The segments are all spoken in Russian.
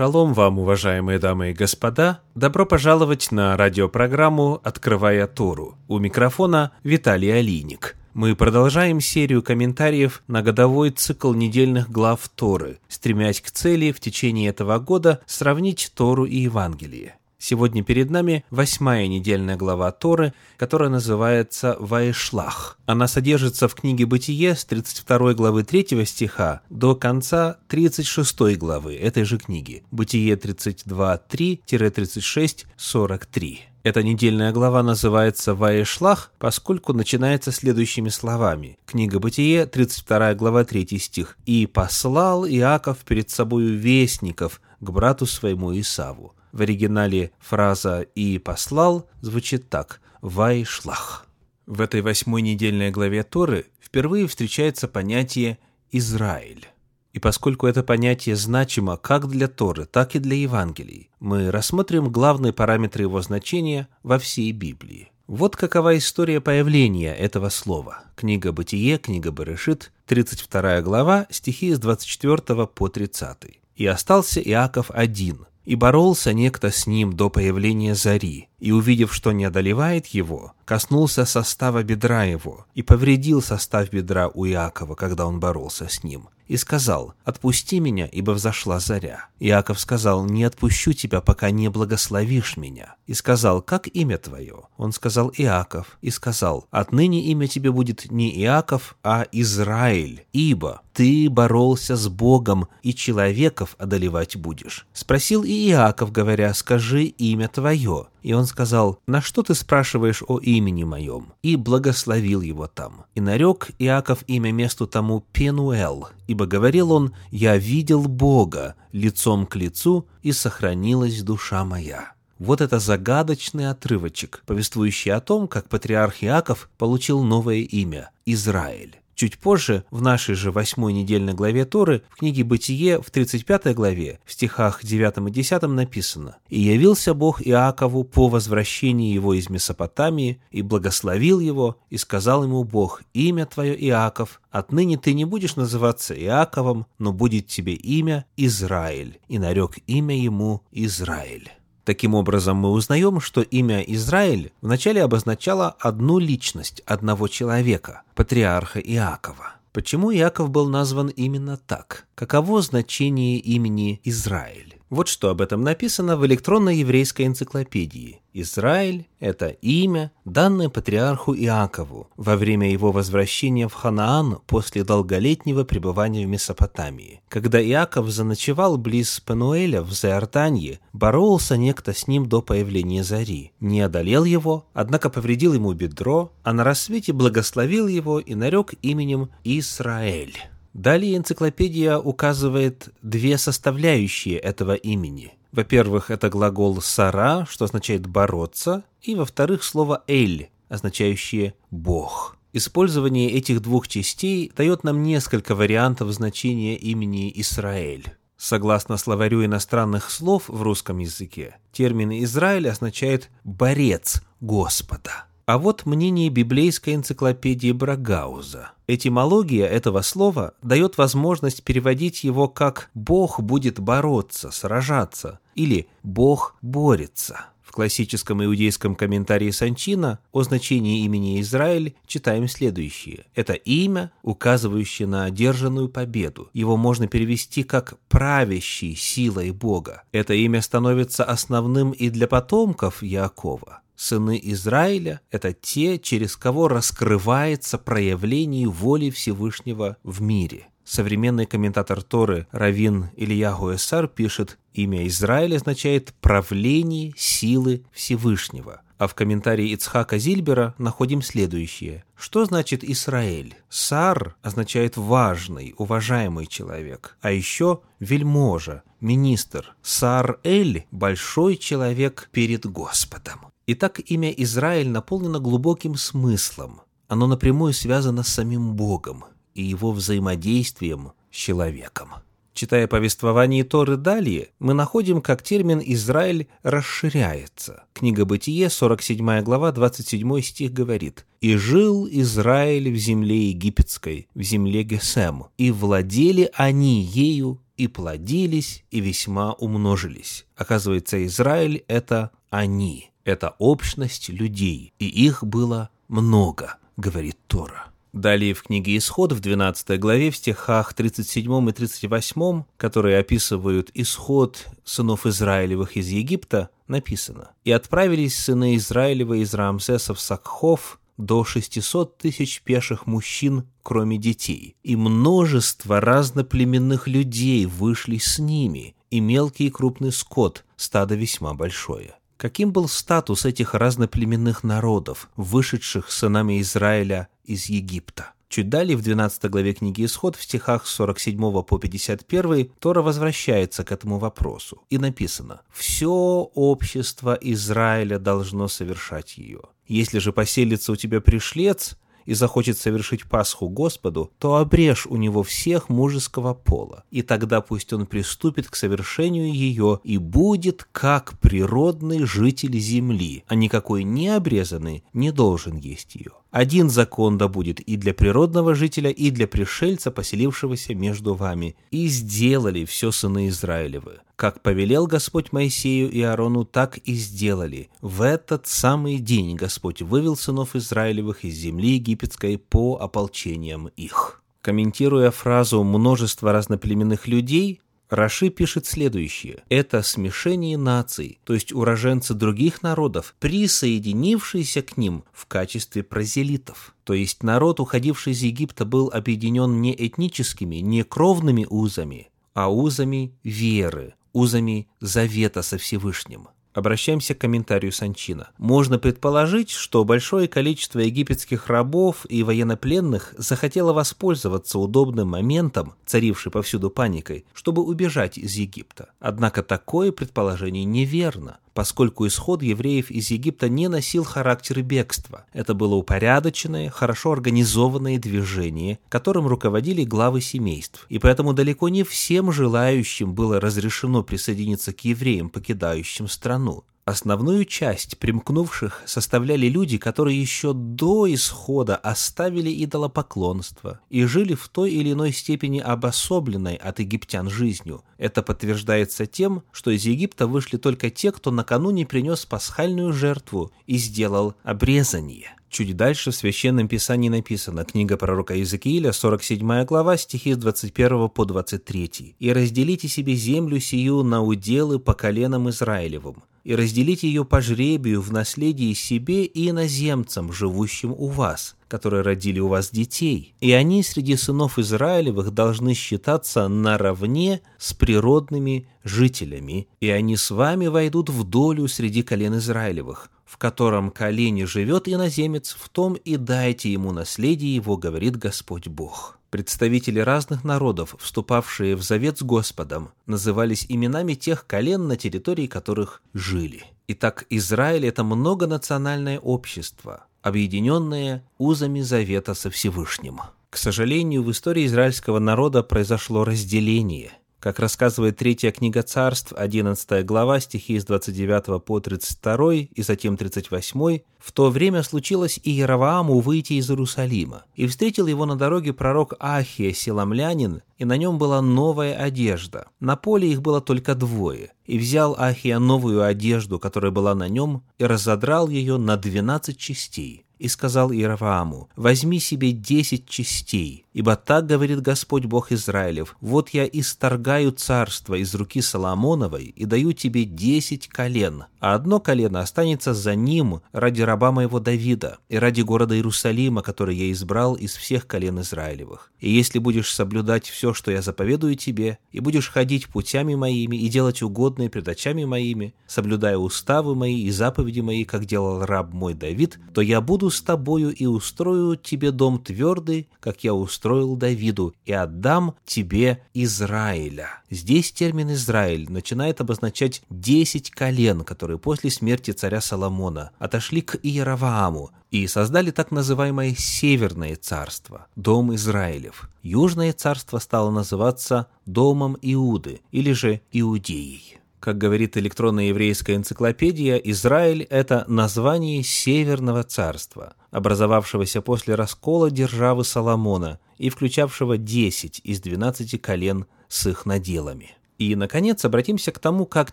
Шалом вам, уважаемые дамы и господа! Добро пожаловать на радиопрограмму «Открывая Тору». У микрофона Виталий Алиник. Мы продолжаем серию комментариев на годовой цикл недельных глав Торы, стремясь к цели в течение этого года сравнить Тору и Евангелие. Сегодня перед нами восьмая недельная глава Торы, которая называется «Ваешлах». Она содержится в книге «Бытие» с 32 главы 3 стиха до конца 36 главы этой же книги. «Бытие» 32.3-36.43. Эта недельная глава называется «Ваешлах», поскольку начинается следующими словами. Книга Бытие, 32 глава, 3 стих. «И послал Иаков перед собою вестников к брату своему Исаву». В оригинале фраза «и послал» звучит так «вайшлах». В этой восьмой недельной главе Торы впервые встречается понятие «Израиль». И поскольку это понятие значимо как для Торы, так и для Евангелий, мы рассмотрим главные параметры его значения во всей Библии. Вот какова история появления этого слова. Книга Бытие, книга Берешит, 32 глава, стихи с 24 по 30. «И остался Иаков один, и боролся некто с ним до появления зари, и, увидев, что не одолевает его, коснулся состава бедра его и повредил состав бедра у Иакова, когда он боролся с ним, и сказал, «Отпусти меня, ибо взошла заря». Иаков сказал, «Не отпущу тебя, пока не благословишь меня». И сказал, «Как имя твое?» Он сказал, «Иаков». И сказал, «Отныне имя тебе будет не Иаков, а Израиль, ибо ты боролся с Богом, и человеков одолевать будешь». Спросил и Иаков, говоря, «Скажи имя твое». И он сказал, «На что ты спрашиваешь о имени моем?» И благословил его там. И нарек Иаков имя месту тому Пенуэл, ибо говорил он, «Я видел Бога лицом к лицу, и сохранилась душа моя». Вот это загадочный отрывочек, повествующий о том, как патриарх Иаков получил новое имя – Израиль. Чуть позже, в нашей же восьмой недельной главе Торы, в книге «Бытие» в 35 главе, в стихах 9 и 10 написано «И явился Бог Иакову по возвращении его из Месопотамии, и благословил его, и сказал ему Бог, имя твое Иаков, отныне ты не будешь называться Иаковом, но будет тебе имя Израиль, и нарек имя ему Израиль». Таким образом, мы узнаем, что имя Израиль вначале обозначало одну личность, одного человека, патриарха Иакова. Почему Иаков был назван именно так? Каково значение имени Израиль? Вот что об этом написано в электронной еврейской энциклопедии. Израиль – это имя, данное патриарху Иакову во время его возвращения в Ханаан после долголетнего пребывания в Месопотамии. Когда Иаков заночевал близ Пануэля в Заортанье, боролся некто с ним до появления зари. Не одолел его, однако повредил ему бедро, а на рассвете благословил его и нарек именем Израиль. Далее энциклопедия указывает две составляющие этого имени. Во-первых, это глагол «сара», что означает «бороться», и, во-вторых, слово «эль», означающее «бог». Использование этих двух частей дает нам несколько вариантов значения имени Израиль. Согласно словарю иностранных слов в русском языке, термин «Израиль» означает «борец Господа». А вот мнение библейской энциклопедии Брагауза. Этимология этого слова дает возможность переводить его как «Бог будет бороться, сражаться» или «Бог борется». В классическом иудейском комментарии Санчина о значении имени Израиль читаем следующее. Это имя, указывающее на одержанную победу. Его можно перевести как «правящий силой Бога». Это имя становится основным и для потомков Якова. Сыны Израиля – это те, через кого раскрывается проявление воли Всевышнего в мире. Современный комментатор Торы Равин Ильягу Эссар пишет, имя Израиль означает «правление силы Всевышнего». А в комментарии Ицхака Зильбера находим следующее. Что значит Израиль? Сар означает важный, уважаемый человек. А еще вельможа, министр. Сар-эль – большой человек перед Господом. Итак, имя Израиль наполнено глубоким смыслом. Оно напрямую связано с самим Богом и его взаимодействием с человеком. Читая повествование Торы далее, мы находим, как термин «Израиль» расширяется. Книга Бытие, 47 глава, 27 стих говорит «И жил Израиль в земле египетской, в земле Гесем, и владели они ею и плодились, и весьма умножились. Оказывается, Израиль — это они, это общность людей, и их было много, говорит Тора. Далее в книге Исход в 12 главе в стихах 37 и 38, которые описывают исход сынов Израилевых из Египта, написано «И отправились сыны Израилева из Рамсеса в Сакхов до 600 тысяч пеших мужчин, кроме детей, и множество разноплеменных людей вышли с ними, и мелкий и крупный скот, стадо весьма большое». Каким был статус этих разноплеменных народов, вышедших сынами Израиля из Египта? Чуть далее, в 12 главе книги Исход, в стихах с 47 по 51, Тора возвращается к этому вопросу. И написано «Все общество Израиля должно совершать ее. Если же поселится у тебя пришлец, и захочет совершить Пасху Господу, то обрежь у него всех мужеского пола, и тогда пусть он приступит к совершению ее и будет как природный житель земли, а никакой необрезанный не должен есть ее. Один закон да будет и для природного жителя, и для пришельца, поселившегося между вами. И сделали все сыны Израилевы. Как повелел Господь Моисею и Аарону, так и сделали. В этот самый день Господь вывел сынов Израилевых из земли египетской по ополчениям их. Комментируя фразу «множество разноплеменных людей», Раши пишет следующее. Это смешение наций, то есть уроженцы других народов, присоединившиеся к ним в качестве прозелитов. То есть народ, уходивший из Египта, был объединен не этническими, не кровными узами, а узами веры, узами завета со Всевышним. Обращаемся к комментарию Санчина. Можно предположить, что большое количество египетских рабов и военнопленных захотело воспользоваться удобным моментом, царившей повсюду паникой, чтобы убежать из Египта. Однако такое предположение неверно поскольку исход евреев из Египта не носил характер бегства. Это было упорядоченное, хорошо организованное движение, которым руководили главы семейств, и поэтому далеко не всем желающим было разрешено присоединиться к евреям, покидающим страну. Основную часть примкнувших составляли люди, которые еще до исхода оставили идолопоклонство и жили в той или иной степени обособленной от египтян жизнью. Это подтверждается тем, что из Египта вышли только те, кто накануне принес пасхальную жертву и сделал обрезание. Чуть дальше в Священном Писании написано, книга пророка Иезекииля, 47 глава, стихи с 21 по 23. «И разделите себе землю сию на уделы по коленам Израилевым, и разделите ее по жребию в наследии себе и иноземцам, живущим у вас, которые родили у вас детей. И они среди сынов Израилевых должны считаться наравне с природными жителями, и они с вами войдут в долю среди колен Израилевых, в котором колени живет иноземец, в том и дайте ему наследие его, говорит Господь Бог. Представители разных народов, вступавшие в завет с Господом, назывались именами тех колен, на территории которых жили. Итак, Израиль – это многонациональное общество, объединенное узами завета со Всевышним. К сожалению, в истории израильского народа произошло разделение – как рассказывает третья книга царств, 11 глава, стихи с 29 по 32 и затем 38, в то время случилось и Яровааму выйти из Иерусалима. И встретил его на дороге пророк Ахия, селамлянин, и на нем была новая одежда. На поле их было только двое. И взял Ахия новую одежду, которая была на нем, и разодрал ее на двенадцать частей и сказал Иеравааму, «Возьми себе десять частей, ибо так говорит Господь Бог Израилев, вот я исторгаю царство из руки Соломоновой и даю тебе десять колен, а одно колено останется за ним ради раба моего Давида и ради города Иерусалима, который я избрал из всех колен Израилевых. И если будешь соблюдать все, что я заповедую тебе, и будешь ходить путями моими и делать угодные пред очами моими, соблюдая уставы мои и заповеди мои, как делал раб мой Давид, то я буду с тобою и устрою тебе дом твердый, как я устроил Давиду, и отдам тебе Израиля». Здесь термин «Израиль» начинает обозначать десять колен, которые после смерти царя Соломона отошли к Иеравааму и создали так называемое Северное царство, Дом Израилев. Южное царство стало называться Домом Иуды или же Иудеей. Как говорит электронная еврейская энциклопедия, Израиль – это название Северного царства, образовавшегося после раскола державы Соломона и включавшего 10 из 12 колен с их наделами. И, наконец, обратимся к тому, как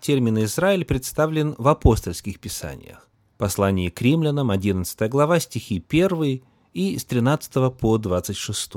термин «Израиль» представлен в апостольских писаниях. Послание к римлянам, 11 глава, стихи 1 и с 13 по 26.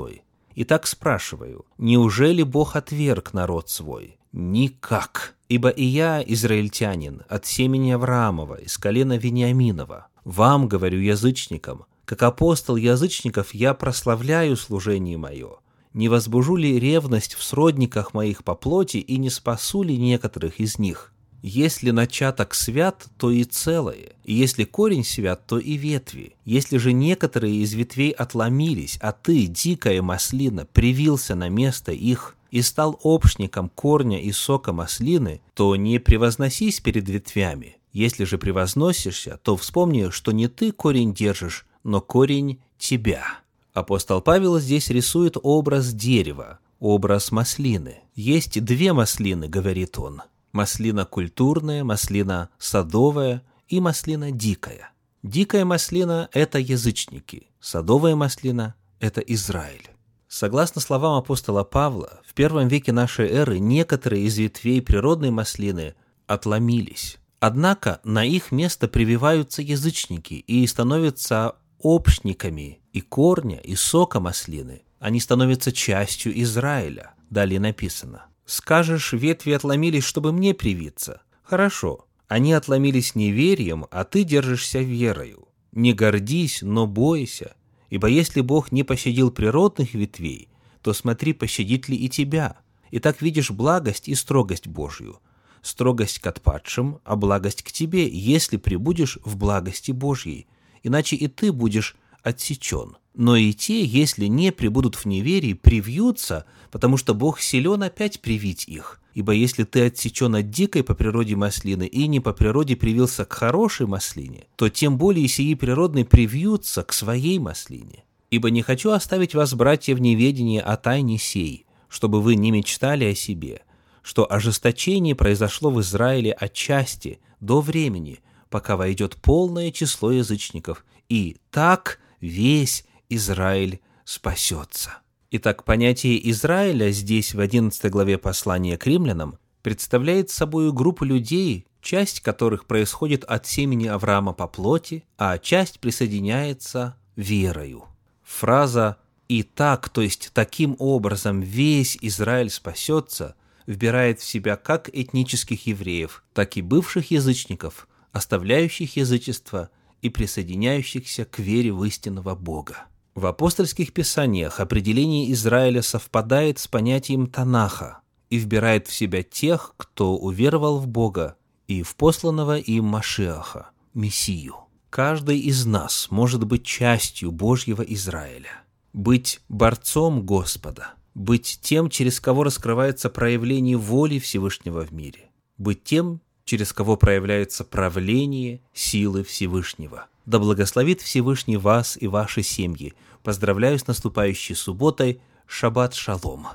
Итак, спрашиваю, неужели Бог отверг народ свой? Никак. Ибо и я, израильтянин, от семени Авраамова, из колена Вениаминова, вам, говорю язычникам, как апостол язычников я прославляю служение мое, не возбужу ли ревность в сродниках моих по плоти и не спасу ли некоторых из них? Если начаток свят, то и целое, и если корень свят, то и ветви. Если же некоторые из ветвей отломились, а ты, дикая маслина, привился на место их и стал общником корня и сока маслины, то не превозносись перед ветвями. Если же превозносишься, то вспомни, что не ты корень держишь, но корень тебя. Апостол Павел здесь рисует образ дерева, образ маслины. Есть две маслины, говорит он. Маслина культурная, маслина садовая и маслина дикая. Дикая маслина – это язычники, садовая маслина – это Израиль. Согласно словам апостола Павла, в первом веке нашей эры некоторые из ветвей природной маслины отломились. Однако на их место прививаются язычники и становятся общниками и корня, и сока маслины. Они становятся частью Израиля. Далее написано. «Скажешь, ветви отломились, чтобы мне привиться». Хорошо. Они отломились неверием, а ты держишься верою. Не гордись, но бойся. Ибо если Бог не пощадил природных ветвей, то смотри, пощадит ли и тебя. И так видишь благость и строгость Божью. Строгость к отпадшим, а благость к тебе, если прибудешь в благости Божьей. Иначе и ты будешь отсечен. Но и те, если не прибудут в неверии, привьются, потому что Бог силен опять привить их. Ибо если ты отсечен от дикой по природе маслины и не по природе привился к хорошей маслине, то тем более сии природные привьются к своей маслине. Ибо не хочу оставить вас, братья, в неведении о тайне сей, чтобы вы не мечтали о себе, что ожесточение произошло в Израиле отчасти, до времени, пока войдет полное число язычников, и так весь Израиль спасется. Итак, понятие Израиля здесь в 11 главе послания к римлянам представляет собой группу людей, часть которых происходит от семени Авраама по плоти, а часть присоединяется верою. Фраза «и так», то есть таким образом весь Израиль спасется, вбирает в себя как этнических евреев, так и бывших язычников, оставляющих язычество и присоединяющихся к вере в истинного Бога. В апостольских писаниях определение Израиля совпадает с понятием Танаха и вбирает в себя тех, кто уверовал в Бога и в посланного им Машиаха, Мессию. Каждый из нас может быть частью Божьего Израиля, быть борцом Господа, быть тем, через кого раскрывается проявление воли Всевышнего в мире, быть тем, через кого проявляется правление силы Всевышнего. Да благословит Всевышний вас и ваши семьи. Поздравляю с наступающей субботой. Шаббат шалом.